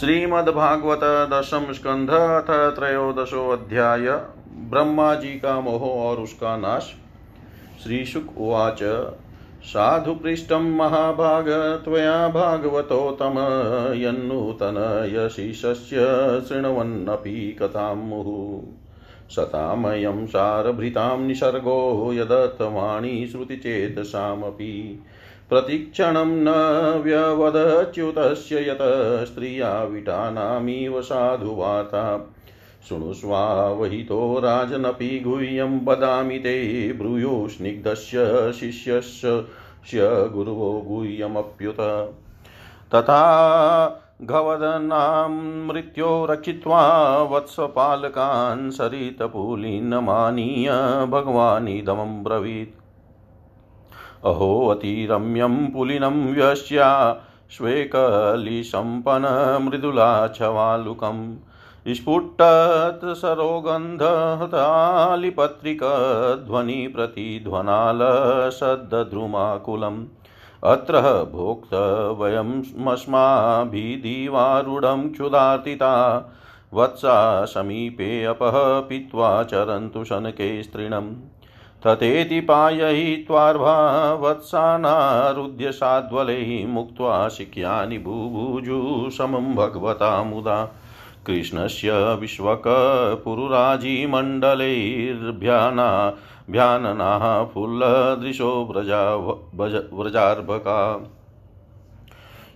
श्रीमद्भागवत दशम स्कंध अथ त्रयोदशो अध्याय ब्रह्मा जी का मोह और उसका नाश। श्री शुक उवाच साधु पृष्ठं महाभाग, त्वया भागवतोत्तम यन्नूतनयशिषस्य शृण्वन्नपि कथां मुहुः। सतामयं सारभृतां निसर्गो यदत्तवाणी श्रुतिचेतसामपि। प्रतिक्षणं न व्यवदच्युतस्य यत स्त्रिया विटानामिव साधुवार्ता शृणुष्वावहितो राजनपि गुह्यं वदामि ते ब्रूयो स्निग्धस्य शिष्यस्य गुरुवो गुह्यमप्युत। तथा घवदनां मृत्यो रक्षित्वा वत्सपालकान् सरितपुलिनमानीय भगवानिदमं ब्रवीत्। अहो अतिरम्यं पुलिनं व्यस्या स्वेकलिसम्पन्नमृदुला छवालुकम् स्फुट्टत्सरोगन्धतालिपत्रिकध्वनिप्रतिध्वनालसद्द्रुमाकुलम् अत्र भोक्तवयमस्माभिदिवारूढं क्षुधार्तिता वत्सा समीपे अपः पीत्वा चरन्तु शनके स्त्रीणम् तथेति पाययित्वार्भा वत्सानारुद्य साद्वलैः मुक्त्वा शिक्यानि बुभुजु समं भगवता मुदा। कृष्णस्य विश्वकपुरुराजीमण्डलैर्भ्याना भ्याननाः फुल्लदृशो व्रजा व्रजार्भका।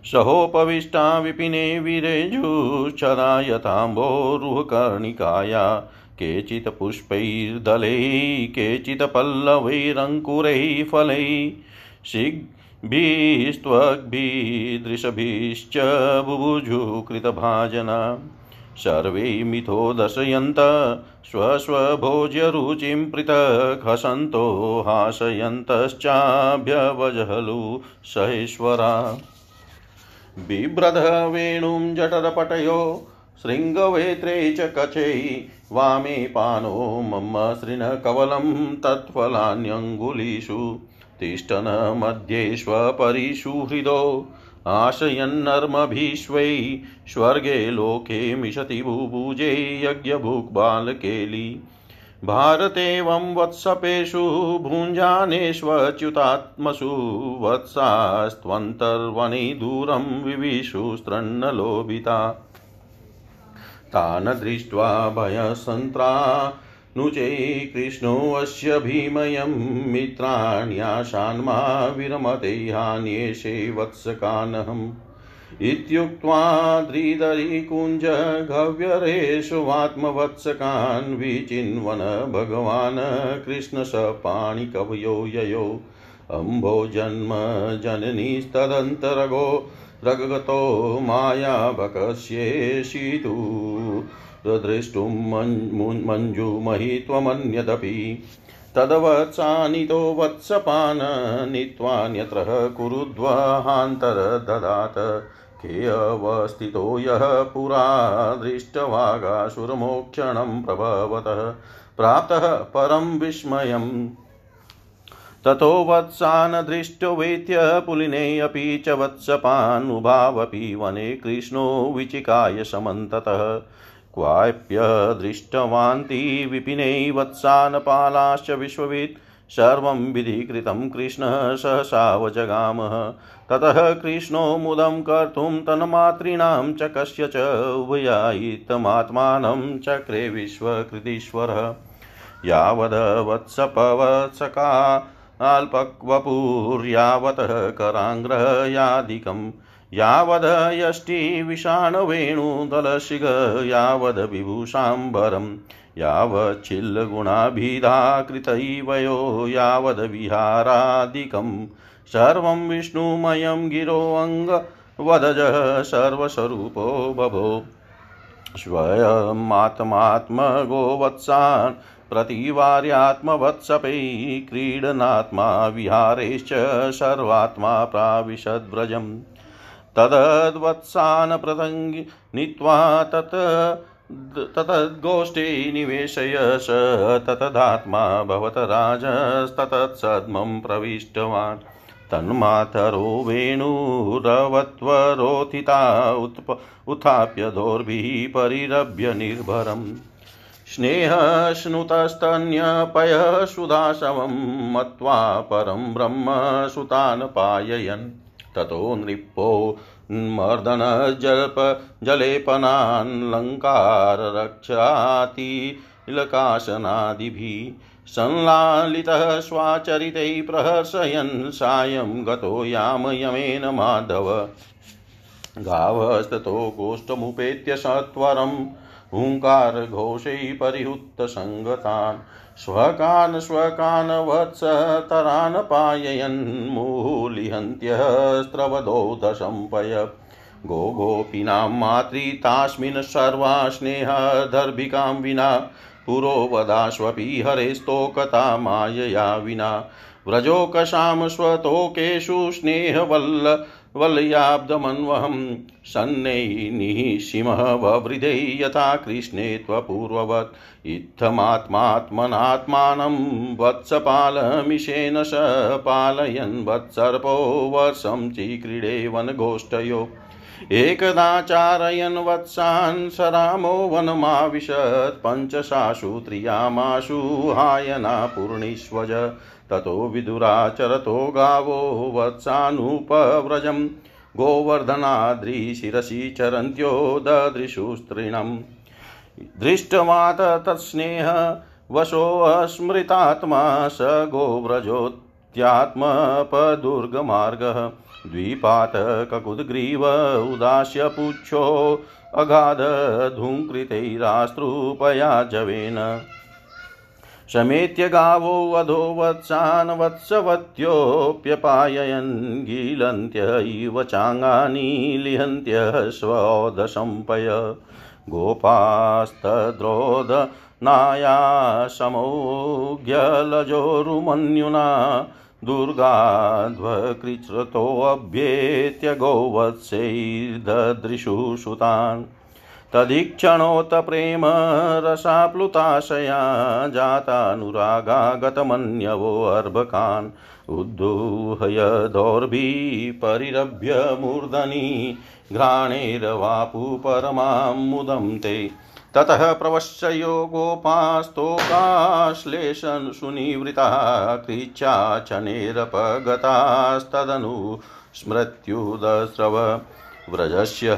सहोपविष्टा विपिने विरेजुश्चरा यथाम्भोरुहकर्णिकाया केचित् पुष्पैर्दलैः केचित् पल्लवैरङ्कुरैः फलैः, शिग्भिस्त्वग्भिदृशभिश्च बुभुजुकृतभाजना। सर्वे मिथो दशयन्त स्वस्वभोज्यरुचिं पृथक् हसन्तो हासयन्तश्चाभ्यवजहलु सहेश्वरा। बिभ्रद वेणुं जठरपटयो शृङ्गवेत्रे च कचै वामे पानो मम शृणकवलं तत्फलान्यङ्गुलीषु तिष्ठन मध्येष्वपरिषु हृदो आशयन्नर्मभीष्वै स्वर्गे लोके मिषति बुभुजे यज्ञभुक्बालकेली भारतेवं वत्सपेषु भुञ्जानेष्वच्युतात्मसु वत्सास्त्वन्तर्वने दूरं विविशु स्त्रन्नलोभिता तान् दृष्ट्वा भयसन्त्रानुचै कृष्णोऽस्य भीमयं मित्राण्याशान्मा विरमते हान्येषे वत्सकानहम्। इत्युक्त्वा द्रिदरिकुञ्जगव्यरेष्वात्मवत्सकान् विचिन्वन् भगवान् कृष्णसपाणिकवयो ययो। अम्भोजन्म जननीस्तदन्तरगो रगगतो मायाभकस्येषितु द्रष्टुं मञ्जुमहित्वमन्यदपि तदवत्सानितो वत्सपान् नीत्वान्यत्र कुरुद्वहान्तरददात् खेऽवस्थितो यः पुरा दृष्टवागासुरमोक्षणं प्रभवतः। प्राप्तः परं विस्मयम्। ततो वत्सान् दृष्टवेत्य पुलिनेऽपि च वत्सपानुभावपि वने कृष्णो विचिकाय समन्ततः। क्वाप्यदृष्टवान्ति विपिने वत्सान् पालाश्च विश्ववित्, सर्वं विधिकृतं कृष्णः सहसावजगामः ततः कृष्णो मुदं कर्तुं तन्मातॄणां च कस्य च उभयायितमात्मानं चक्रे विश्वकृतीश्वरः। यावदवत्सपवत्सका अल्पक्वपुर्यावतः कराङ्ग्रयादिकं यावद यष्टिविषाणवेणुदलशिग यावद् विभूषाम्बरं यावच्छिल्लगुणाभिधाकृतैवयो यावद्विहारादिकं सर्वं विष्णुमयं गिरोऽङ्गवदजः सर्वस्वरूपो बभो। स्वयमात्मात्मगोवत्सान् प्रतिवार्यात्मवत्सपै क्रीडनात्मा विहारेश्च सर्वात्मा प्राविशद्व्रजम्। तदद्वत्सान् प्रतङ्गि नीत्वा तत् ततद्गोष्ठे निवेशय स ततदात्मा भवत राजस्ततत्सद्मं प्रविष्टवान्। तन्मातरो वेणुरवत्वरोथिता उत्प, उत्थाप्य दोर्भिः परिरभ्य निर्भरम्। स्नेहश्नुतस्तन्यपयः सुदाशवं मत्वा परं ब्रह्म सुतान् पाययन् ततो नृपो मर्दनजल्प जलेपनान् लङ्काररक्षातिलकाशनादिभिः संलालितः स्वाचरितैः प्रहर्षयन्। सायं गतो यामयमेन माधव। गावस्ततो गोष्ठमुपेत्य सत्वरम् हुङ्कारघोषैः परिहुत्तसङ्गतान् स्वकान् स्वकान् वत्सतरान् पाययन् मूलिहन्त्यः स्रवदो दशम्पय गो गोपीनां मातृतास्मिन् सर्वा स्नेहदर्भिकां विना। पुरोवदाश्वपि हरेस्तोकता मायया विना। व्रजोकशां स्वतोकेषु स्नेहवल्ल वलयाब्दमन्वहं सन्नैनिः ववृधे यथा कृष्णे त्वपूर्ववत्। इत्थमात्मात्मनात्मानं वत्सपालमिषेण स पालयन् वत्सर्पो वर्षं चीक्रीडे वनगोष्ठयो। एकदा चारयन् वत्सान् स रामो वनमाविशत्। पञ्चसाशु त्रियामाशु हायना पूर्णिष्वज। ततो विदुराचरतो गावो वत्सानुपव्रजं गोवर्धनाद्रिशिरसि चरन्त्यो ददृशुस्त्रीणम् दृष्टवात तत्स्नेह वशोऽस्मृतात्मा स गोव्रजोत्यात्मपदुर्गमार्गः। द्विपात ककुद्ग्रीव उदास्य पुच्छो अगाधधूङ्कृतैरास्त्रुपया जवेन समेत्य गावो वधो वत्सान् वत्सवत्योऽप्यपाययन् गीलन्त्य इव चाङ्गानि लिहन्त्य स्वोदशम्पय। गोपास्तद्रोदनायासमौग्यलजोरुमन्युना दुर्गाध्वकृच्छ्रतोऽभ्येत्य गोवत्सैर्ददृशुसुतान् तदीक्षणोत्प्रेम रसाप्लुताशया जातानुरागा गतमन्यवोऽर्भकान् उद्दूहय दौर्भिः परिरभ्य मूर्धनि घ्राणेरवापु परमां मुदं ते ततः प्रवश्चयो गोपास्तोकाश्लेषन् सुनिवृताः कृच्छाचनेरपगतास्तदनु स्मृत्युदस्रव व्रजस्य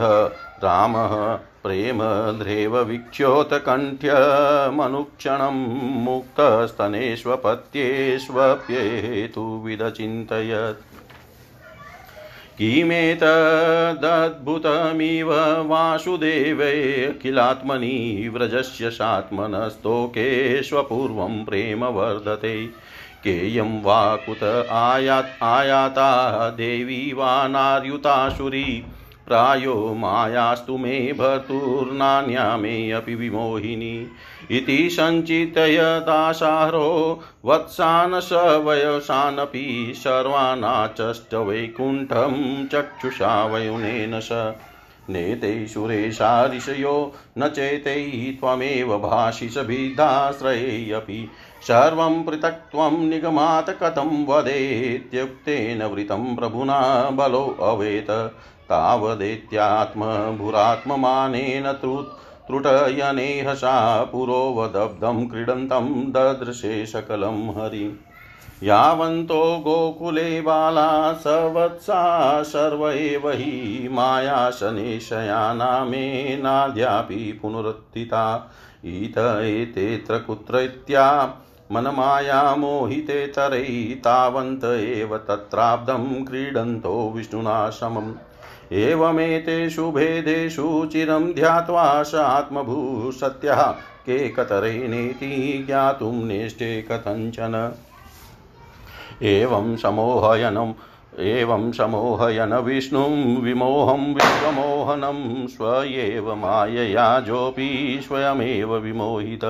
रामः प्रेमध्रेव वीक्ष्योत्कण्ठ्यमनुक्षणं मुक्तस्तनेष्वपत्येष्वप्येतुविदचिन्तयत् किमेतदद्भुतमिव वासुदेवेऽखिलात्मनि व्रजस्य सात्मनस्तोकेष्वपूर्वं प्रेम वर्धते। केयं वा कुत आयात् आयाता देवी वा नार्युतासुरी। प्रायो मायास्तु मे भर्तुर्नान्या मे विमोहिनी। इति सञ्चितयदाशारो वत्सान् स वयसानपि सर्वानाचष्टवैकुण्ठं चक्षुषा वयुनेन स। नेते सुरेशा ऋषयो न चेतैः त्वमेव भाषिषभिद्धाश्रयेऽपि सर्वं पृथक्त्वं निगमात् कथं वदेत्युक्तेन वृतं प्रभुना बलो अवेत। तावदेत्यात्मभुरात्ममानेन त्रुटयनेह सा पुरोवदब्धं क्रीडन्तं ददृशे सकलं हरिम् यावन्तो गोकुले बाला सवत्सा सर्व एव हि मायाशनेशयानामेनाद्यापि पुनरुत्थिता। ईत एतेऽत्र कुत्रैत्या मनमाया मोहितेतरै तावन्त एव तत्राब्धं क्रीडन्तो विष्णुना समम्। एवमेतेषु भेदेषु चिरं ध्यात्वा स आत्मभू सत्यः के कतरेणेति ज्ञातुं नेष्टे कथञ्चन। एवं समोहयनम् एवं समोहयन विष्णुं, विमोहं विश्वमोहनं, स्व एव मायया स्वयमेव विमोहित।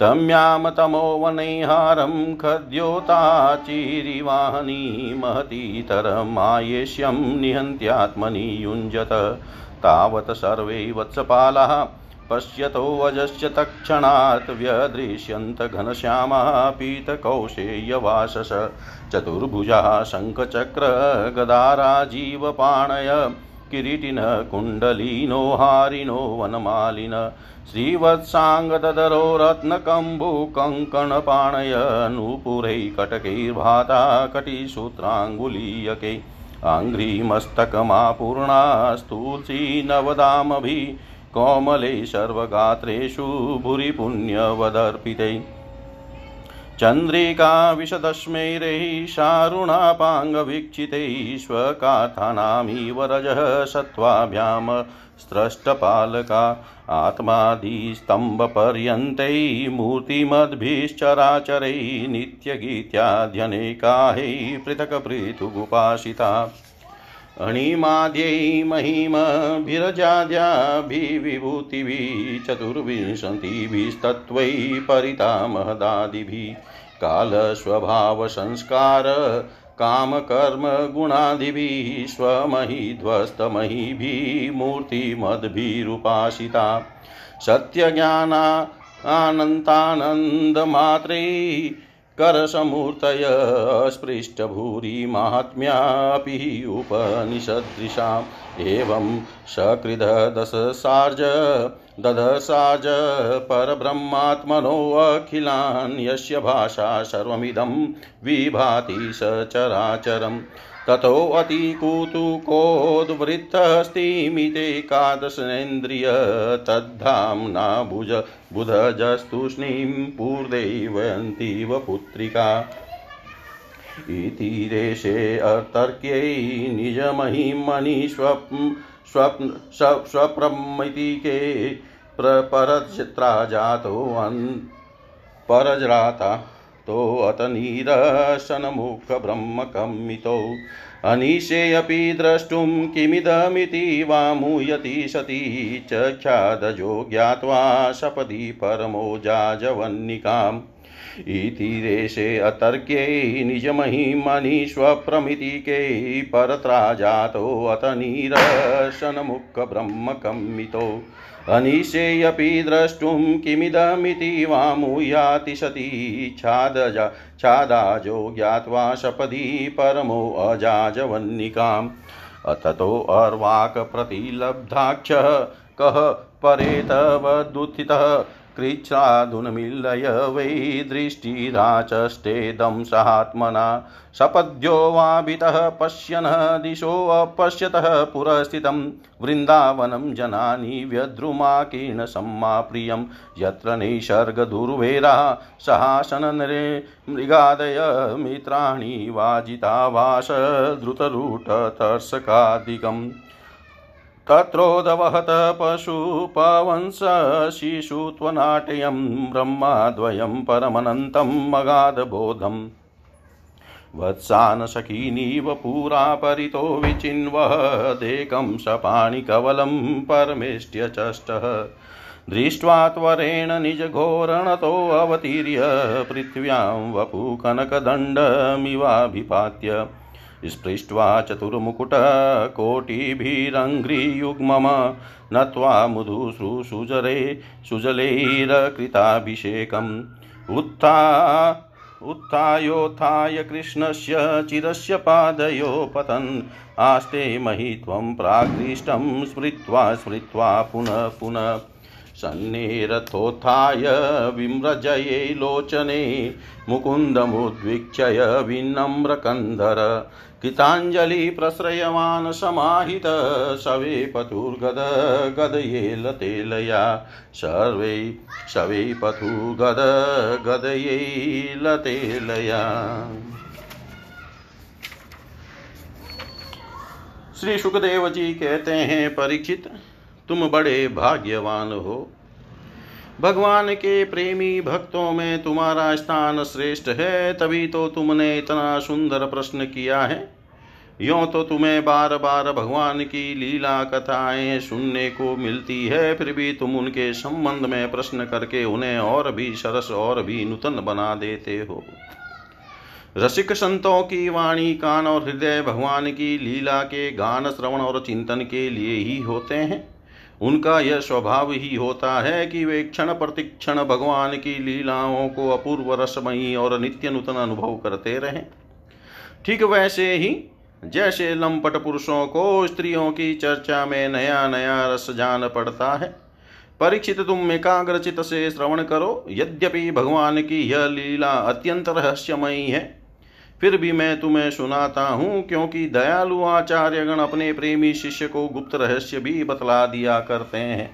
तम्यां तमो वनैहारं खद्योताचिरिवाहनी महतीतरमायेष्यं निहन्त्यात्मनि युञ्जत। तावत् सर्वे वत्सपालाः पश्यतोऽजश्च तत्क्षणात् व्यदृश्यन्त घनश्यामा पीतकौशेयवासस चतुर्भुजा शङ्खचक्रगदाराजीवपाणय किरीटिन, कुण्डलीनो, हारिणो, वनमालिन, श्रीवत्साङ्गददरो रत्नकम्बुकङ्कणपाणय नूपुरै, कटकैर्भाता, कटिसूत्राङ्गुलीयकै आङ्घ्रिमस्तकमापूर्णास्तुलसी नवदामभिः, कोमले, सर्वगात्रेषु भूरि पुण्यवदर्पितै चन्द्रिका विशदश्मैरैः शारुणापाङ्गवीक्षितैः स्वकाथानामिव रजः सत्त्वाभ्यां स्रष्टपालका आत्मादिस्तम्भपर्यन्तैः मूर्तिमद्भिश्चराचरैः नित्यगीत्याध्यनेकाहैः पृथक् पृथुगुपासिता अणिमाद्यै महिमभिरजाद्याभिविभूतिभिः चतुर्विंशतिभिस्तत्त्वैः परिता महदादिभिः कालस्वभावसंस्कार कामकर्मगुणादिभिः स्वमहिध्वस्तमहिभिः मूर्तिमद्भिरुपासिता। सत्यज्ञाना आनन्तानन्दमात्रैः करसमूर्तय स्पृष्टभूरि माहात्म्यापि उपनिषदृशाम् एवं सकृददशसार्ज दधसार्ज परब्रह्मात्मनोऽखिलान् यस्य भाषा सर्वमिदं विभाति सचराचरम् ततोऽतिकूतुकोद्वृत्तस्तिमितेकादशेन्द्रिय तद्धाम्ना भुज बुधजस्तूष्णीं पूर्दैवन्तीव पुत्रिका। इति देशे अतर्क्यै निजमहिमनि स्वप् स्वप्न स्वप्रमितिके परचित्रा जातो परजराता। तोऽत नीरसन्मुखब्रह्मकम्मितौ अनिशेऽपि द्रष्टुं किमिदमिति वा सती सती ख्यादजो ज्ञात्वा सपदि परमोजाजवन्निकाम् इति देशे अतर्क्यै निजमहिमनि स्वप्रमितिकै परत्रा जातोऽत नीरसन्मुखब्रह्मकम्मितौ अनिशेऽपि द्रष्टुं किमिदमिति वा मुयाति सती। छादजा, छादाजो ज्ञात्वा सपदि परमो अजाजवन्निकाम्। अततोऽर्वाकप्रतिलब्धाख्यः कः परेतवदुत्थितः कृच्छ्रादुन्मीलय वै दृष्टिराचष्टेदं सहात्मना सपद्यो वाभितः पश्यन् दिशोऽपश्यतः पुरस्थितं वृन्दावनं जनानि व्यद्रुमाकीर्णसम्मा यत्र नैसर्गदुर्वेरा सहासननरे मृगादय मित्राणि वाजिता वास द्रुतरूटतर्षकादिकम् तत्रोदवहत पशुपवंश शिशुत्वनाट्यं ब्रह्माद्वयं परमनन्तं मगाधबोधम् वत्सान सखीनीव पुरा परितो विचिन्वदेकं सपाणिकवलं परमेष्ट्यचष्टः। दृष्ट्वा त्वरेण निजघोरणतोऽवतीर्य पृथिव्यां वपुकनकदण्डमिवाभिपात्य। स्पृष्ट्वा चतुर्मुकुटकोटिभिरङ्घ्रियुग्मम नत्वा मुधुश्रुसुजरे सुजलैरकृताभिषेकम्। उत्था, उत्थायोत्थाय कृष्णस्य चिरस्य पादयो पतन् आस्ते महित्वं प्राकृष्टं स्मृत्वा स्मृत्वा पुनः पुनः। सन्नेरथोत्थाय विम्रजये लोचने, मुकुन्दमुद्वीक्षय विनम्रकन्धर कृताञ्जलिप्रश्रयमान् समाहित शवे पथुर्गद गदयेलतेलया सर्वै शवे पथुर्गद गदयेलतेलया श्री सुखदेव जी कहते हैं, परीक्षित, तुम बड़े भाग्यवान हो। भगवान के प्रेमी भक्तों में तुम्हारा स्थान श्रेष्ठ है, तभी तो तुमने इतना सुंदर प्रश्न किया है। यो तो तुम्हें बार बार भगवान की लीला कथाएँ सुनने को मिलती है, फिर भी तुम उनके संबंध में प्रश्न करके उन्हें और भी सरस और भी नूतन बना देते हो। रसिक संतों की वाणी कान और हृदय भगवान की लीला के गान, श्रवण और चिंतन के लिए ही होते हैं। उनका यह स्वभाव ही होता है कि वे क्षण प्रतिक्षण भगवान की लीलाओं को अपूर्व रसमयी और नित्य नूतन अनुभव करते रहें। ठीक वैसे ही, जैसे लंपट पुरुषों को स्त्रियों की चर्चा में नया नया रस जान पड़ता है, परीक्षित तुम एकाग्रचित से श्रवण करो, यद्यपि भगवान की यह लीला अत्यंत रहस्यमयी है। फिर भी मैं तुम्हें सुनाता हूँ, क्योंकि दयालु आचार्यगण अपने प्रेमी शिष्य को गुप्त रहस्य भी बतला दिया करते हैं।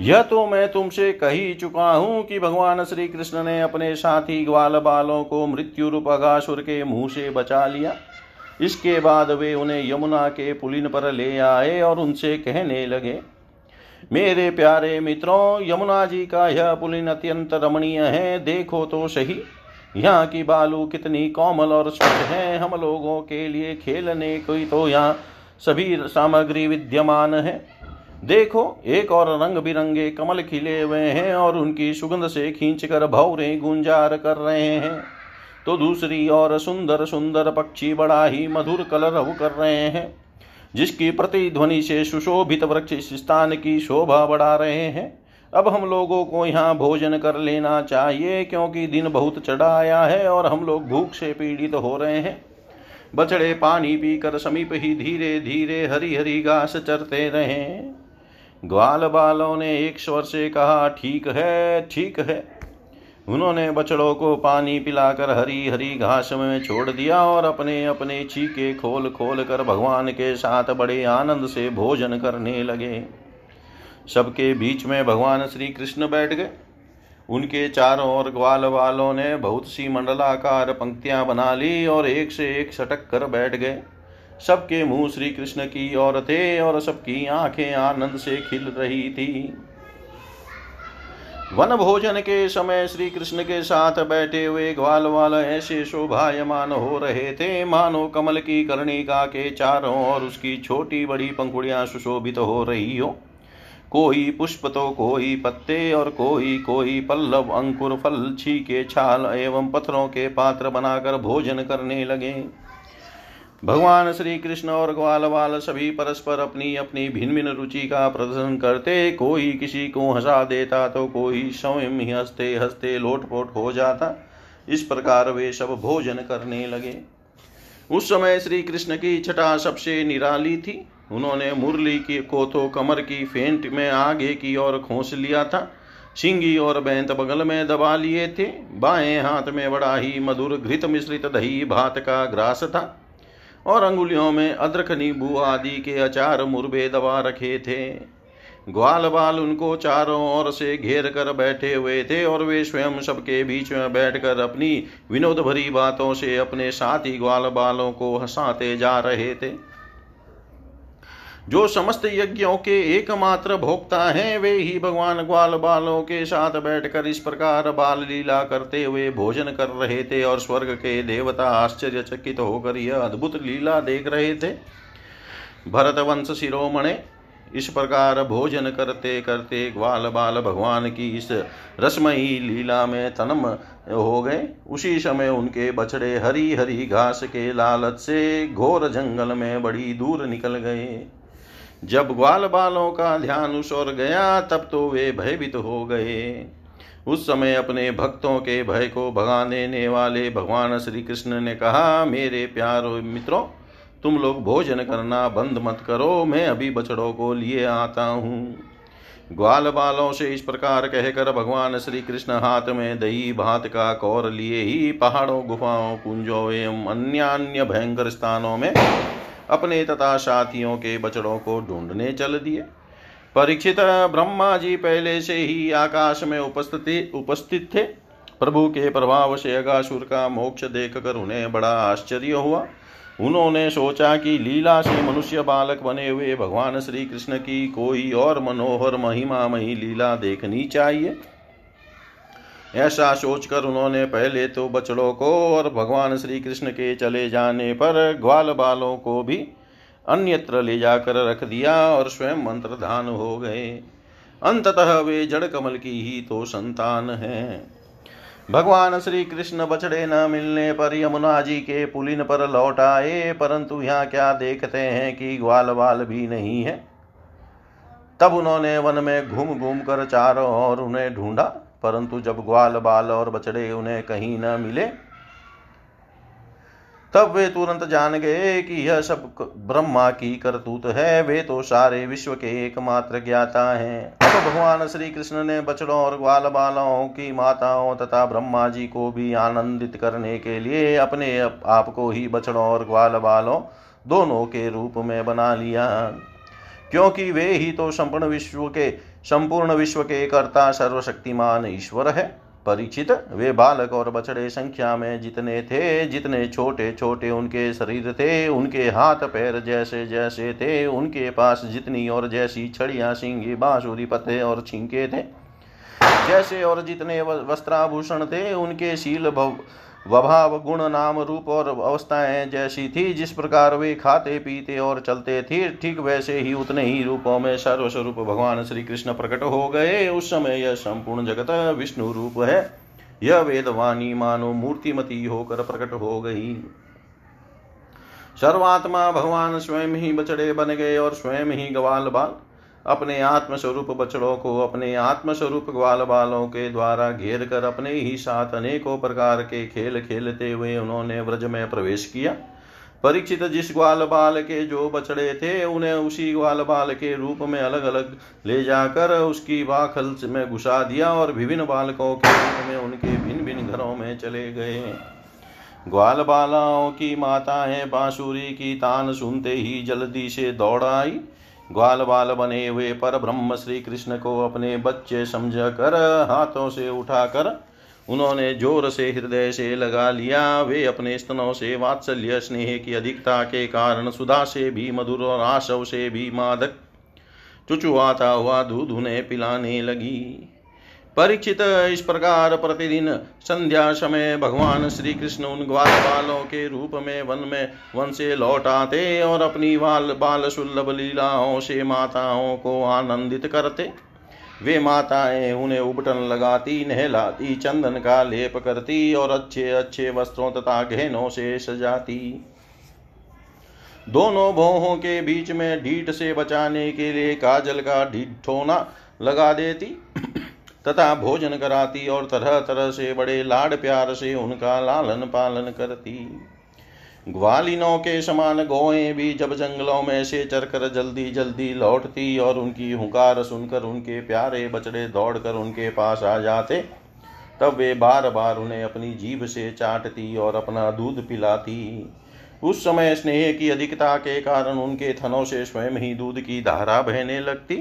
यह तो मैं तुमसे कह चुका हूँ कि भगवान श्री कृष्ण ने अपने साथी ग्वाल बालों को मृत्यु रूप अगासुर के मुँह से बचा लिया। इसके बाद वे उन्हें यमुना के पुलिन पर ले आए और उनसे कहने लगे, मेरे प्यारे मित्रों, यमुना जी का यह पुलिन अत्यंत रमणीय है, देखो तो सही। यहाँ की बालू कितनी कोमल और स्वच्छ है। हम लोगों के लिए खेलने कोई तो यहाँ सभी सामग्री विद्यमान है। देखो, एक और रंग बिरंगे कमल खिले हुए हैं और उनकी सुगंध से खींच कर भौरे गुंजार कर रहे हैं। तो दूसरी ओर सुंदर सुंदर पक्षी बड़ा ही मधुर कलरव कर रहे हैं। जिसकी प्रतिध्वनि से सुशोभित वृक्ष स्थान की शोभा बढ़ा रहे हैं। अब हम लोगों को यहाँ भोजन कर लेना चाहिए, क्योंकि दिन बहुत चढ़ा आया है और हम लोग भूख से पीड़ित तो हो रहे हैं। बछड़े पानी पीकर समीप ही धीरे धीरे हरी हरी घास चरते रहे। ग्वाल बालों ने एक स्वर से कहा, ठीक है ठीक है। उन्होंने बछड़ों को पानी पिलाकर हरी हरी घास में छोड़ दिया और अपने अपने चीके खोल खोल कर भगवान के साथ बड़े आनंद से भोजन करने लगे। सबके बीच में भगवान श्री कृष्ण बैठ गए। उनके चारों ओर ग्वाल वालों ने बहुत सी मंडलाकार पंक्तियाँ बना ली और एक से एक सटक कर बैठ गए। सबके मुँह श्री कृष्ण की ओर थे और सबकी आँखें आनंद से खिल रही थी। वन भोजन के समय श्री कृष्ण के साथ बैठे हुए ग्वाल वाल ऐसे शोभायमान हो रहे थे। मानो कमल की कर्णिका के चारों और उसकी छोटी बड़ी पंखुड़ियाँ सुशोभित तो हो रही हो। कोई पुष्प तो कोई पत्ते और कोई कोई पल्लव अंकुर फल छीके छाल एवं पत्थरों के पात्र बनाकर भोजन करने लगे। भगवान श्री कृष्ण और ग्वाल वाल सभी परस्पर अपनी अपनी भिन्न भिन्न रुचि का प्रदर्शन करते। कोई किसी को हंसा देता तो कोई स्वयं ही हँसते हँसते लोटपोट हो जाता। इस प्रकार वे सब भोजन करने लगे। उस समय श्री कृष्ण की छटा सबसे निराली थी। उन्होंने मुरली की को तो कमर की फेंट में आगे की ओर खोस लिया था। सिंगी और बैंत बगल में दबा लिए थे। बाएँ हाथ में बड़ा ही मधुर घृत मिश्रित दही भात का ग्रास था। और अंगुलियों में अदरक, नींबू आदि के अचार मुरबे दबा रखे थे। ग्वाल बाल उनको चारों ओर से घेर कर बैठे हुए थे और वे स्वयं सबके बीच में बैठकर अपनी विनोद भरी बातों से अपने साथी ग्वाल बालों को हंसाते जा रहे थे। जो समस्त यज्ञों के एकमात्र भोक्ता हैं, वे ही भगवान ग्वाल बालों के साथ बैठकर इस प्रकार बाल लीला करते हुए भोजन कर रहे थे और स्वर्ग के देवता आश्चर्यचकित होकर यह अद्भुत लीला देख रहे थे। भरत वंश शिरोमणे इस प्रकार भोजन करते करते ग्वाल बाल भगवान की इस रसमयी लीला में तनम हो गए। उसी समय उनके बछड़े हरी हरी घास के लालच से घोर जंगल में बड़ी दूर निकल गए। जब ग्वाल बालों का ध्यान उस ओर गया, तब तो वे भयभीत हो गए। उस समय अपने भक्तों के भय को भगा देने वाले भगवान श्री कृष्ण ने कहा, मेरे प्यारो मित्रों, तुम लोग भोजन करना बंद मत करो, मैं अभी बछड़ों को लिए आता हूँ। ग्वाल बालों से इस प्रकार कहकर भगवान श्री कृष्ण हाथ में दही, भात का कौर लिए ही पहाड़ों, गुफाओं, कुंजों एवं अन्य अन्य भयंकर स्थानों में अपने तथा साथियों के बछड़ों को ढूँढने चल दिए। परीक्षित ब्रह्मा जी पहले से ही आकाश में उपस्थित उपस्थित थे। प्रभु के प्रभाव से अगासुर का मोक्ष देखकर उन्हें बड़ा आश्चर्य हुआ। उन्होंने सोचा कि लीला से मनुष्य बालक बने हुए भगवान श्री कृष्ण की कोई और मनोहर महिमामयी लीला देखनी चाहिए। ऐसा सोचकर उन्होंने पहले तो बछड़ों को और भगवान श्री कृष्ण के चले जाने पर ग्वाल बालों को भी अन्यत्र ले जाकर रख दिया और स्वयं मंत्रधान हो गए। अंततः वे जड़ कमल की ही तो संतान है। भगवान श्री कृष्ण बछड़े न मिलने पर यमुना जी के पुलिन पर लौट आए, परंतु यहाँ क्या देखते हैं कि ग्वाल बाल भी नहीं है। तब उन्होंने वन में घूम घूम कर चारों और उन्हें ढूंढा। परंतु जब ग्वाल बाल और बछड़े उन्हें कहीं न मिले, तब वे तुरंत जान गए कि यह सब ब्रह्मा की करतूत है। वे तो सारे विश्व के एकमात्र ज्ञाता हैं। अब भगवान श्री कृष्ण ने बछड़ों और ग्वाल बालों की माताओं तथा ब्रह्मा जी को भी आनंदित करने के लिए अपने आप को ही बछड़ों और ग्वाल बालों दोनों के रूप में बना लिया। क्योंकि वे ही तो संपूर्ण विश्व के संपूर्ण विश्व के कर्ता सर्वशक्तिमान ईश्वर है। परीक्षित वे बालक और बछड़े संख्या में जितने थे, जितने छोटे छोटे उनके शरीर थे, उनके हाथ पैर जैसे जैसे थे, उनके पास जितनी और जैसी छड़िया, सिंगी, बांसुरी पते और छिंके थे, जैसे और जितने वस्त्राभूषण थे, उनके शील वभाव गुण नाम रूप और अवस्थाएँ जैसी थी, जिस प्रकार वे खाते, पीते और चलते थे, ठीक वैसे ही उतने ही रूपों में सर्वस्वरूप भगवान श्री कृष्ण प्रकट हो गए। उस समय यह संपूर्ण जगत विष्णु रूप है। यह वेदवाणी मानो मूर्तिमती होकर प्रकट हो गई। सर्वात्मा भगवान स्वयं ही बचड़े बन गए और स्वयं ही गवाल बाल अपने आत्मस्वरूप बछड़ों को, अपने आत्मस्वरूप ग्वाल बालों के द्वारा घेर कर, अपने ही साथ अनेकों प्रकार के खेल खेलते हुए उन्होंने व्रज में प्रवेश किया। परीक्षित जिस ग्वाल बाल के जो बछड़े थे, उन्हें उसी ग्वाल बाल के रूप में अलग अलग ले जाकर उसकी बाखल में घुसा दिया और विभिन्न बालकों के रूप में उनके भिन्न भिन्न घरों में चले गए। ग्वाल बालाओं की माताएँ बांसुरी की तान सुनते ही जल्दी से दौड़ आई। ग्वाल बाल बने हुए पर ब्रह्म श्री कृष्ण को अपने बच्चे समझ कर हाथों से उठाकर उन्होंने ज़ोर से हृदय से लगा लिया। वे अपने स्तनों से, वात्सल्य स्नेह की अधिकता के कारण सुधा से भी मधुर और आशव से भी मादक चुचुआता हुआ दूध उन्हें पिलाने लगी। परीक्षित इस प्रकार प्रतिदिन संध्या समय भगवान श्री कृष्ण उन ग्वाल बालों के रूप में वन में वन से लौट आते और अपनी बाल बाल सुलभ लीलाओं से माताओं को आनंदित करते। वे माताएँ उन्हें उबटन लगाती, नहलाती, चंदन का लेप करती और अच्छे अच्छे वस्त्रों तथा गहनों से सजाती। दोनों भोहों के बीच में ढीठ से बचाने के लिए काजल का ढीठोना लगा देती। तथा भोजन कराती और तरह तरह से बड़े लाड प्यार से उनका लालन पालन करती। ग्वालिनों के समान गोएँ भी जब जंगलों में से चरकर जल्दी जल्दी लौटती और उनकी हुकार सुनकर उनके प्यारे बछड़े दौड़कर उनके पास आ जाते, तब वे बार बार उन्हें अपनी जीभ से चाटती और अपना दूध पिलाती। उस समय स्नेह की अधिकता के कारण उनके थनों से स्वयं ही दूध की धारा बहने लगती।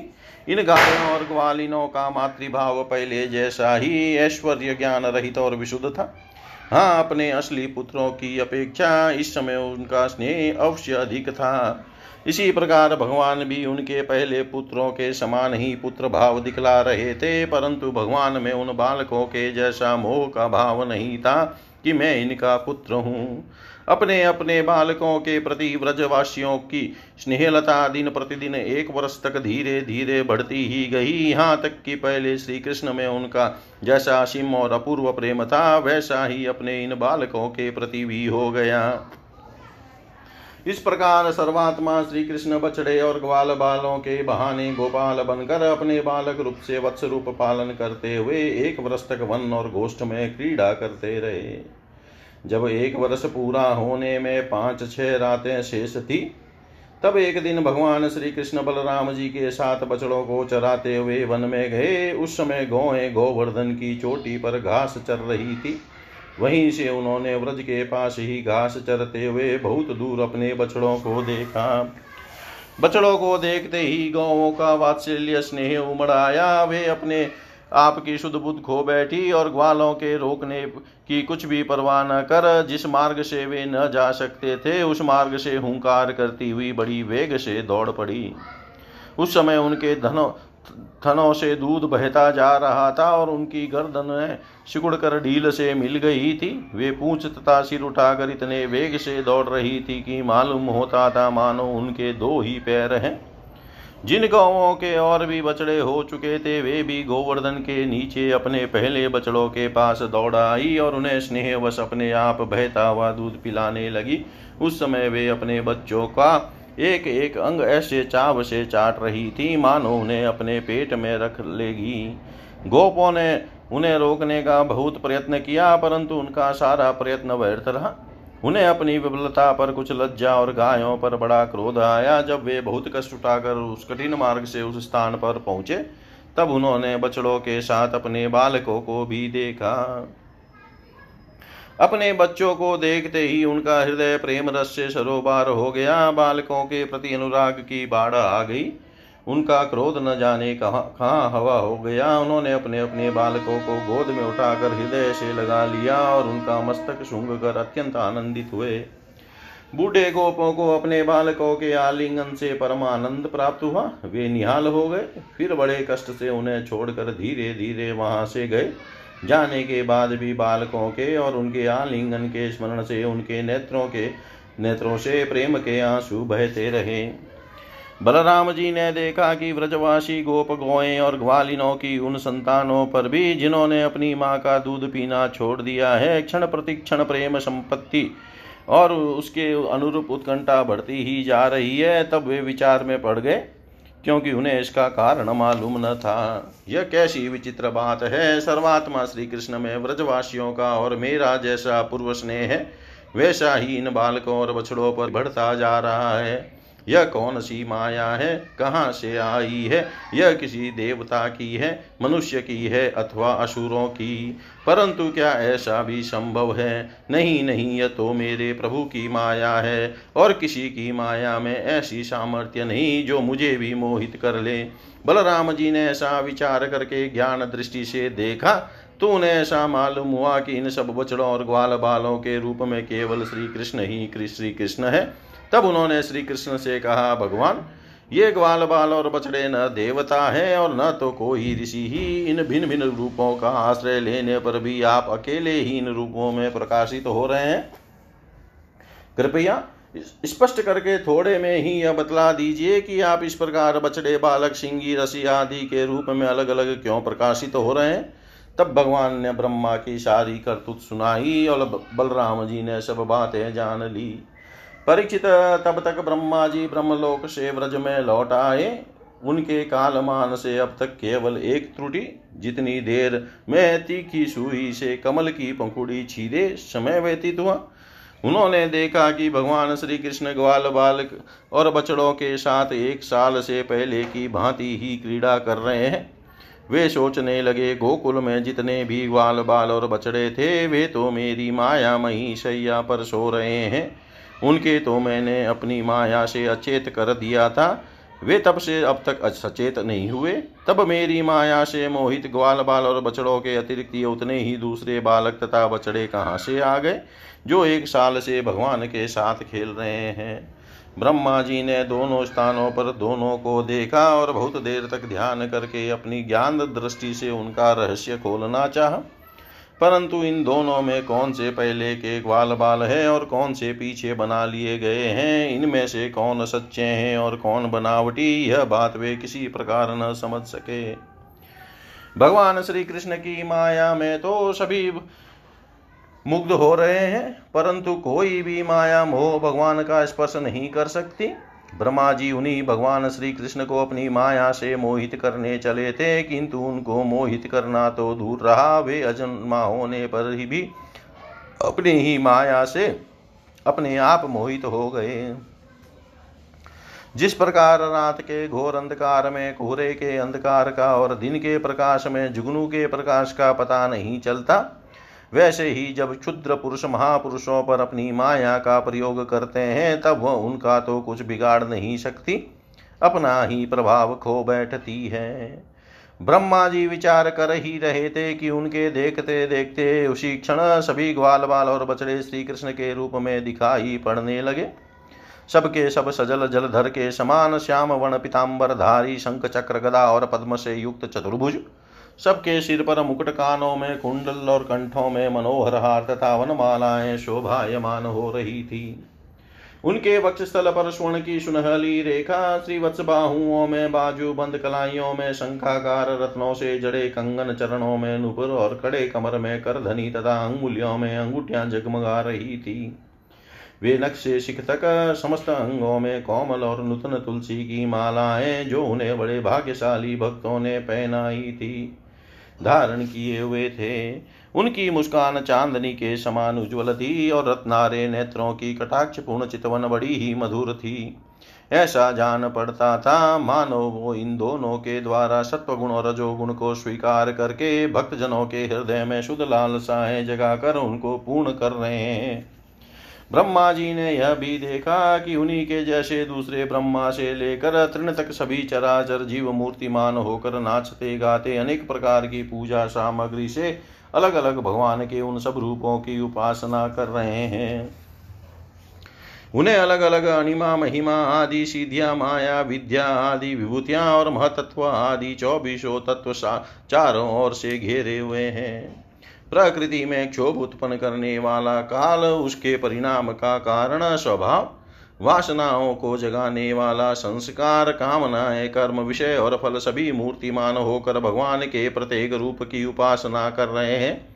इन गायों और ग्वालिनों का मातृभाव पहले जैसा ही ऐश्वर्य ज्ञान रहित और विशुद्ध था। हाँ अपने असली पुत्रों की अपेक्षा इस समय उनका स्नेह अवश्य अधिक था। इसी प्रकार भगवान भी उनके पहले पुत्रों के समान ही पुत्र भाव दिखला रहे थे, परंतु भगवान में उन बालकों के जैसा मोह का भाव नहीं था कि मैं इनका पुत्र हूँ। अपने अपने बालकों के प्रति व्रजवासियों की स्नेहलता दिन प्रतिदिन एक वर्ष तक धीरे धीरे बढ़ती ही गई। यहाँ तक कि पहले श्री कृष्ण में उनका जैसा असीम और अपूर्व प्रेम था, वैसा ही अपने इन बालकों के प्रति भी हो गया। इस प्रकार सर्वात्मा श्री कृष्ण बछड़े और ग्वाल बालों के बहाने गोपाल बनकर अपने बालक रूप से वत्स रूप पालन करते हुए एक वर्ष तक वन और गोष्ठ में क्रीड़ा करते रहे। जब एक वर्ष पूरा होने में पाँच छह रातें शेष थी, तब एक दिन भगवान श्री कृष्ण बलराम जी के साथ बछड़ों को चराते हुए वन में गए। उस समय गौए गोवर्धन की चोटी पर घास चर रही थी। वहीं से उन्होंने व्रज के पास ही घास चरते हुए बहुत दूर अपने बछड़ों को देखा। बछड़ों को देखते ही गौों का वात्सल्य स्नेह उमड़ आया। वे अपने आपकी शुद्ध बुद्ध खो बैठी और ग्वालों के रोकने की कुछ भी परवाह न कर, जिस मार्ग से वे न जा सकते थे, उस मार्ग से हुंकार करती हुई बड़ी वेग से दौड़ पड़ी। उस समय उनके धनों थनों से दूध बहता जा रहा था और उनकी गर्दन सिकुड़ कर ढील से मिल गई थी। वे पूछ तथा सिर उठाकर इतने वेग से दौड़ रही थी कि मालूम होता था, मानो उनके दो ही पैर हैं। जिन गौों के और भी बछड़े हो चुके थे, वे भी गोवर्धन के नीचे अपने पहले बछड़ों के पास दौड़ आई और उन्हें स्नेह स्नेहवश अपने आप बहता हुआ दूध पिलाने लगी। उस समय वे अपने बच्चों का एक एक अंग ऐसे चाव से चाट रही थी, मानो उन्हें अपने पेट में रख लेगी। गोपों ने उन्हें रोकने का बहुत प्रयत्न किया, परंतु उनका सारा प्रयत्न व्यर्थ रहा। उन्हें अपनी विफलता पर कुछ लज्जा और गायों पर बड़ा क्रोध आया। जब वे बहुत कष्ट उठाकर उस कठिन मार्ग से उस स्थान पर पहुँचे, तब उन्होंने बछड़ों के साथ अपने बालकों को भी देखा। अपने बच्चों को देखते ही उनका हृदय प्रेम रस से सरोबार हो गया। बालकों के प्रति अनुराग की बाढ़ आ गई। उनका क्रोध न जाने कहाँ कहाँ हवा हो गया। उन्होंने अपने अपने बालकों को गोद में उठाकर हृदय से लगा लिया और उनका मस्तक सूंघ कर अत्यंत आनंदित हुए। बूढ़े गोपों को अपने बालकों के आलिंगन से परमानंद प्राप्त हुआ। वे निहाल हो गए। फिर बड़े कष्ट से उन्हें छोड़कर धीरे धीरे वहाँ से गए। जाने के बाद भी बालकों के और उनके आलिंगन के स्मरण से उनके नेत्रों के, नेत्रों से प्रेम के आँसू बहते रहे। बलराम जी ने देखा कि व्रजवासी गोप गोए और ग्वालिनों की उन संतानों पर भी जिन्होंने अपनी माँ का दूध पीना छोड़ दिया है, क्षण प्रतिक्षण प्रेम संपत्ति और उसके अनुरूप उत्कंठा बढ़ती ही जा रही है, तब वे विचार में पड़ गए, क्योंकि उन्हें इसका कारण मालूम न था। यह कैसी विचित्र बात है, सर्वात्मा श्री कृष्ण में व्रजवासियों का और मेरा जैसा पूर्व स्नेह है वैसा ही इन बालकों और बछड़ों पर बढ़ता जा रहा है। यह कौन सी माया है? कहाँ से आई है? यह किसी देवता की है, मनुष्य की है अथवा असुरों की? परंतु क्या ऐसा भी संभव है? नहीं नहीं, यह तो मेरे प्रभु की माया है, और किसी की माया में ऐसी सामर्थ्य नहीं जो मुझे भी मोहित कर ले। बलराम जी ने ऐसा विचार करके ज्ञान दृष्टि से देखा तो उन्हें ऐसा मालूम हुआ कि इन सब बछड़ों और ग्वाल बालों के रूप में केवल श्री कृष्ण ही श्री कृष्ण है? तब उन्होंने श्री कृष्ण से कहा, भगवान, ये ग्वाल बाल और बछड़े न देवता है और न तो कोई ऋषि ही। इन भिन्न भिन्न रूपों का आश्रय लेने पर भी आप अकेले ही इन रूपों में प्रकाशित हो रहे हैं? कृपया स्पष्ट करके थोड़े में ही यह बतला दीजिए कि आप इस प्रकार बछड़े बालक, सिंगी, रसी आदि के रूप में अलग अलग क्यों प्रकाशित हो रहे हैं? तब भगवान ने ब्रह्मा की सारी करतुत सुनाई और बलराम जी ने सब बातें जान ली। परीक्षित तब तक ब्रह्मा जी ब्रह्मलोक से व्रज में लौट आए। उनके कालमान से अब तक केवल एक त्रुटि, जितनी देर में तीखी सुई से कमल की पंखुड़ी छीदे, समय व्यतीत हुआ। उन्होंने देखा कि भगवान श्री कृष्ण ग्वाल बालक और बछड़ों के साथ एक साल से पहले की भांति ही क्रीड़ा कर रहे हैं। वे सोचने लगे, गोकुल में जितने भी ग्वाल बाल और बछड़े थे, वे तो मेरी माया मही शैया पर सो रहे हैं। उनके तो मैंने अपनी माया से अचेत कर दिया था। वे तब से अब तक सचेत नहीं हुए। तब मेरी माया से मोहित ग्वाल बाल और बछड़ों के अतिरिक्त ये उतने ही दूसरे बालक तथा बछड़े कहाँ से आ गए, जो एक साल से भगवान के साथ खेल रहे हैं? ब्रह्मा जी ने दोनों स्थानों पर दोनों को देखा और बहुत देर तक ध्यान करके अपनी ज्ञान दृष्टि से उनका रहस्य खोलना चाहा। परंतु इन दोनों में कौन से पहले के ग्वाल बाल है और कौन से पीछे बना लिए गए हैं? इनमें से कौन सच्चे हैं और कौन बनावटी? यह बात वे किसी प्रकार न समझ सके। भगवान श्री कृष्ण की माया में तो सभी मुग्ध हो रहे हैं, परंतु कोई भी माया मोह भगवान का स्पर्श नहीं कर सकती। ब्रह्मा जी उन्हीं भगवान श्री कृष्ण को अपनी माया से मोहित करने चले थे, किंतु उनको मोहित करना तो दूर रहा। वे अजन्मा होने पर ही भी अपनी ही माया से अपने आप मोहित हो गए। जिस प्रकार रात के घोर अंधकार में, कोहरे के अंधकार का और दिन के प्रकाश में, जुगनू के प्रकाश का पता नहीं चलता वैसे ही जब क्षुद्र पुरुष महापुरुषों पर अपनी माया का प्रयोग करते हैं, तब वह उनका तो कुछ बिगाड़ नहीं सकती, अपना ही प्रभाव खो बैठती है। ब्रह्मा जी विचार कर ही रहे थे कि उनके देखते देखते उसी क्षण सभी ग्वाल बाल और बछड़े श्री कृष्ण के रूप में दिखाई पड़ने लगे। सबके सब सजल जलधर के समान श्याम वन पिताम्बर धारी शंख चक्र गदा और पद्म से युक्त चतुर्भुज सबके सिर पर मुकुट कानों में कुंडल और कंठों में मनोहर हार तथा वनमालाएँ शोभायमान हो रही थी। उनके वक्षस्थल पर स्वर्ण की सुनहली रेखा श्रीवत्स बाहुओं में बाजू बंद कलाइयों में शंखाकार रत्नों से जड़े कंगन चरणों में नुपुर और कड़े कमर में करधनी तथा अंगुलियों में अंगूठियाँ जगमगा रही थी। वे नक्शे शिख तक समस्त अंगों में कोमल और नूतन तुलसी की मालाएँ जो उन्हें बड़े भाग्यशाली भक्तों ने पहनाई थी। धारण किए हुए थे। उनकी मुस्कान चांदनी के समान उज्ज्वल थी और रत्नारे नेत्रों की कटाक्ष पूर्ण चितवन बड़ी ही मधुर थी। ऐसा जान पड़ता था मानो वो इन दोनों के द्वारा सत्वगुण और रजोगुण को स्वीकार करके भक्तजनों के हृदय में शुद्ध लालसाएँ जगाकर उनको पूर्ण कर रहे हैं। ब्रह्मा जी ने यह भी देखा कि उन्हीं के जैसे दूसरे ब्रह्मा से लेकर तृण तक सभी चराचर जीव मूर्तिमान होकर नाचते गाते अनेक प्रकार की पूजा सामग्री से अलग अलग भगवान के उन सब रूपों की उपासना कर रहे हैं। उन्हें अलग अलग अनिमा, महिमा आदि, सिद्धिया, माया, विद्या आदि, विभूतियाँ और महतत्व आदि चौबीसों तत्व चारों ओर से घेरे हुए हैं। प्रकृति में क्षोभ उत्पन्न करने वाला काल, उसके परिणाम का कारण स्वभाव, वासनाओं को जगाने वाला संस्कार, कामनाएँ, कर्म विषय और फल सभी मूर्तिमान होकर भगवान के प्रत्येक रूप की उपासना कर रहे हैं।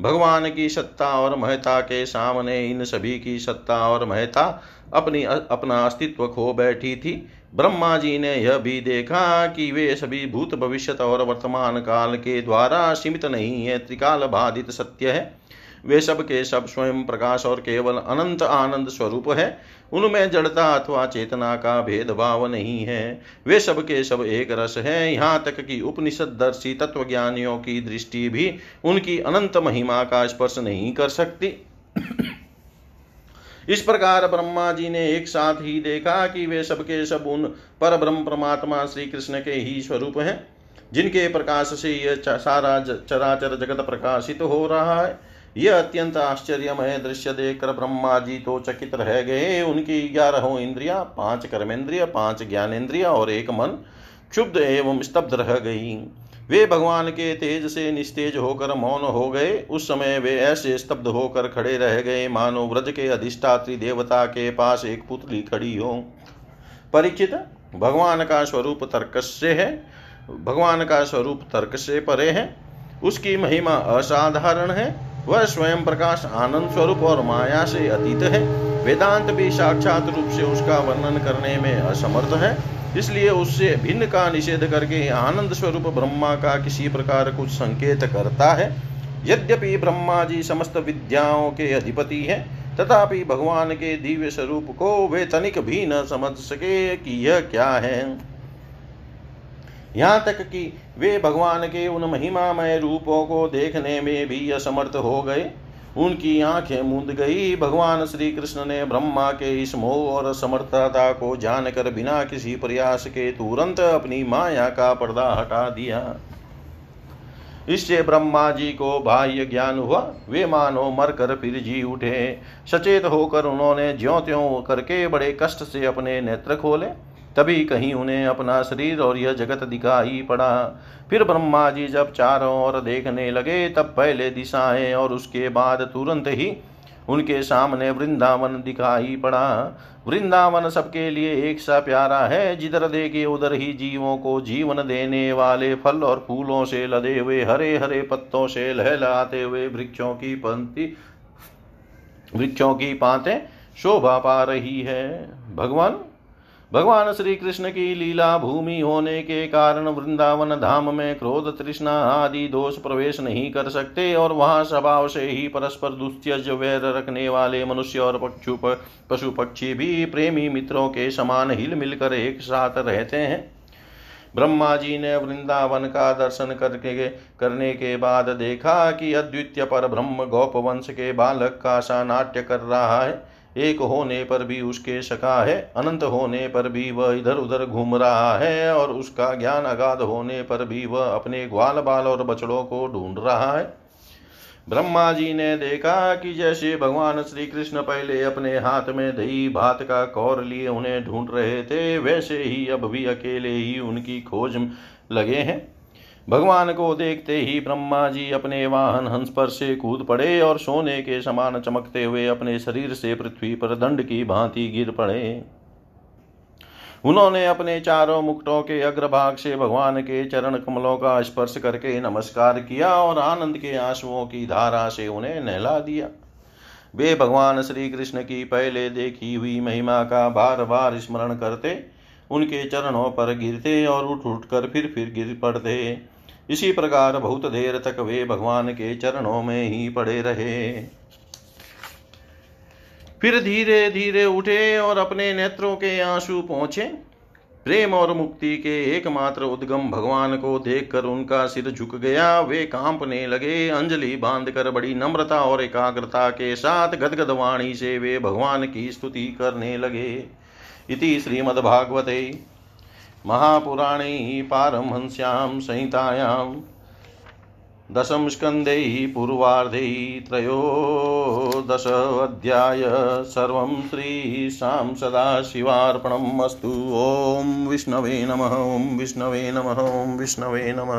भगवान की सत्ता और महता के सामने इन सभी की सत्ता और महता अपनी, अपना अस्तित्व खो बैठी थी। ब्रह्मा जी ने यह भी देखा कि वे सभी भूत भविष्य और वर्तमान काल के द्वारा सीमित नहीं है, त्रिकाल बाधित सत्य है। वे सब के सब स्वयं प्रकाश और केवल अनंत आनंद स्वरूप है। उनमें जड़ता अथवा चेतना का भेदभाव नहीं है। वे सब के सब एक रस है। यहाँ तक कि उपनिषद दर्शी तत्व ज्ञानियों की दृष्टि भी उनकी अनंत महिमा का स्पर्श नहीं कर सकती। इस प्रकार ब्रह्मा जी ने एक साथ ही देखा कि वे सबके सब उन पर ब्रह्म परमात्मा श्री कृष्ण के ही स्वरूप हैं, जिनके प्रकाश से यह सारा चराचर जगत प्रकाशित तो हो रहा है। यह अत्यंत आश्चर्यमय दृश्य देखकर ब्रह्मा जी तो चकित रह गए। उनकी ग्यारहों इंद्रिया, पाँच कर्मेंद्रिय, पाँच ज्ञानेन्द्रिया और एक मन क्षुब्ध एवं स्तब्ध रह गई। वे भगवान के तेज से निस्तेज होकर मौन हो गए। उस समय वे ऐसे स्तब्ध होकर खड़े रह गए। मानो व्रज के अधिष्ठात्री देवता के पास एक पुतली खड़ी हो। परीक्षित भगवान का स्वरूप तर्क से है। भगवान का स्वरूप तर्क से परे है। उसकी महिमा असाधारण है। वह स्वयं प्रकाश आनंद स्वरूप और माया से अतीत है। वेदांत भी साक्षात रूप से उसका वर्णन करने में असमर्थ है। इसलिए उससे भिन्न का निषेध करके आनंद स्वरूप ब्रह्मा का किसी प्रकार कुछ संकेत करता है। यद्यपि ब्रह्मा जी समस्त विद्याओं के अधिपति हैं, तथापि भगवान के दिव्य स्वरूप को वे तनिक भी न समझ सके कि यह क्या है। यहाँ तक कि वे भगवान के उन महिमामय रूपों को देखने में भी असमर्थ हो गए। उनकी आँखें मूंद गई। भगवान श्री कृष्ण ने ब्रह्मा के इस मोह और समर्थता को जानकर बिना किसी प्रयास के तुरंत अपनी माया का पर्दा हटा दिया। इससे ब्रह्मा जी को बाह्य ज्ञान हुआ। वे मानो मरकर फिर जी उठे। सचेत होकर उन्होंने ज्यो त्यों करके बड़े कष्ट से अपने नेत्र खोले। तभी कहीं उन्हें अपना शरीर और यह जगत दिखाई पड़ा। फिर ब्रह्मा जी जब चारों ओर देखने लगे, तब पहले दिशाएँ और उसके बाद तुरंत ही उनके सामने वृंदावन दिखाई पड़ा। वृंदावन सबके लिए एक सा प्यारा है, जिधर देखे उधर ही जीवों को जीवन देने वाले फल और फूलों से लदे हुए हरे हरे पत्तों से लहलाते हुए वृक्षों की पंक्ति वृक्षों की पाते शोभा पा रही है। भगवान भगवान श्री कृष्ण की लीला भूमि होने के कारण वृंदावन धाम में क्रोध, तृष्णा आदि दोष प्रवेश नहीं कर सकते और वहाँ स्वभाव से ही परस्पर दुस्त्यज, वैर रखने वाले मनुष्य और पक्षु पशु पक्षी भी प्रेमी मित्रों के समान हिल मिलकर एक साथ रहते हैं। ब्रह्मा जी ने वृंदावन का दर्शन करके, करने के बाद देखा कि अद्वितीय पर ब्रह्म गोप वंश के बालक का सा नाट्य कर रहा है। एक होने पर भी उसके सका है, अनंत होने पर भी वह इधर उधर घूम रहा है और उसका ज्ञान अगाध होने पर भी वह अपने ग्वाल बाल और बछड़ों को ढूंढ रहा है। ब्रह्मा जी ने देखा कि जैसे भगवान श्री कृष्ण पहले अपने हाथ में दही भात का कौर लिए उन्हें ढूंढ रहे थे, वैसे ही अब भी अकेले ही उनकी खोज लगे हैं। भगवान को देखते ही ब्रह्मा जी अपने वाहन हंस पर से कूद पड़े और सोने के समान चमकते हुए अपने शरीर से पृथ्वी पर दंड की भांति गिर पड़े। उन्होंने अपने चारों मुकुटों के अग्रभाग से भगवान के चरण कमलों का स्पर्श करके नमस्कार किया और आनंद के आंसुओं की धारा से उन्हें नहला दिया। वे भगवान श्री कृष्ण की पहले देखी हुई महिमा का बार बार स्मरण करते, उनके चरणों पर गिरते और उठ उठ कर फिर फिर गिर पड़ते। इसी प्रकार बहुत देर तक वे भगवान के चरणों में ही पड़े रहे। फिर धीरे धीरे उठे और अपने नेत्रों के आँसू पहुँचे प्रेम और मुक्ति के एकमात्र उद्गम भगवान को देखकर उनका सिर झुक गया। वे कांपने लगे, अंजलि बांधकर बड़ी नम्रता और एकाग्रता के साथ गदगद वाणी से वे भगवान की स्तुति करने लगे। इति श्रीमद्भागवते। महापुराणे पारमहंस्यां संहितायां दशम स्कंदे पूर्वार्धे त्रयोदशोऽध्याय सर्वं श्रीशां सदाशिवार्पणम् अस्तु। ॐ विष्णवे नमः, ॐ विष्णवे नमः, ॐ विष्णवे नमः।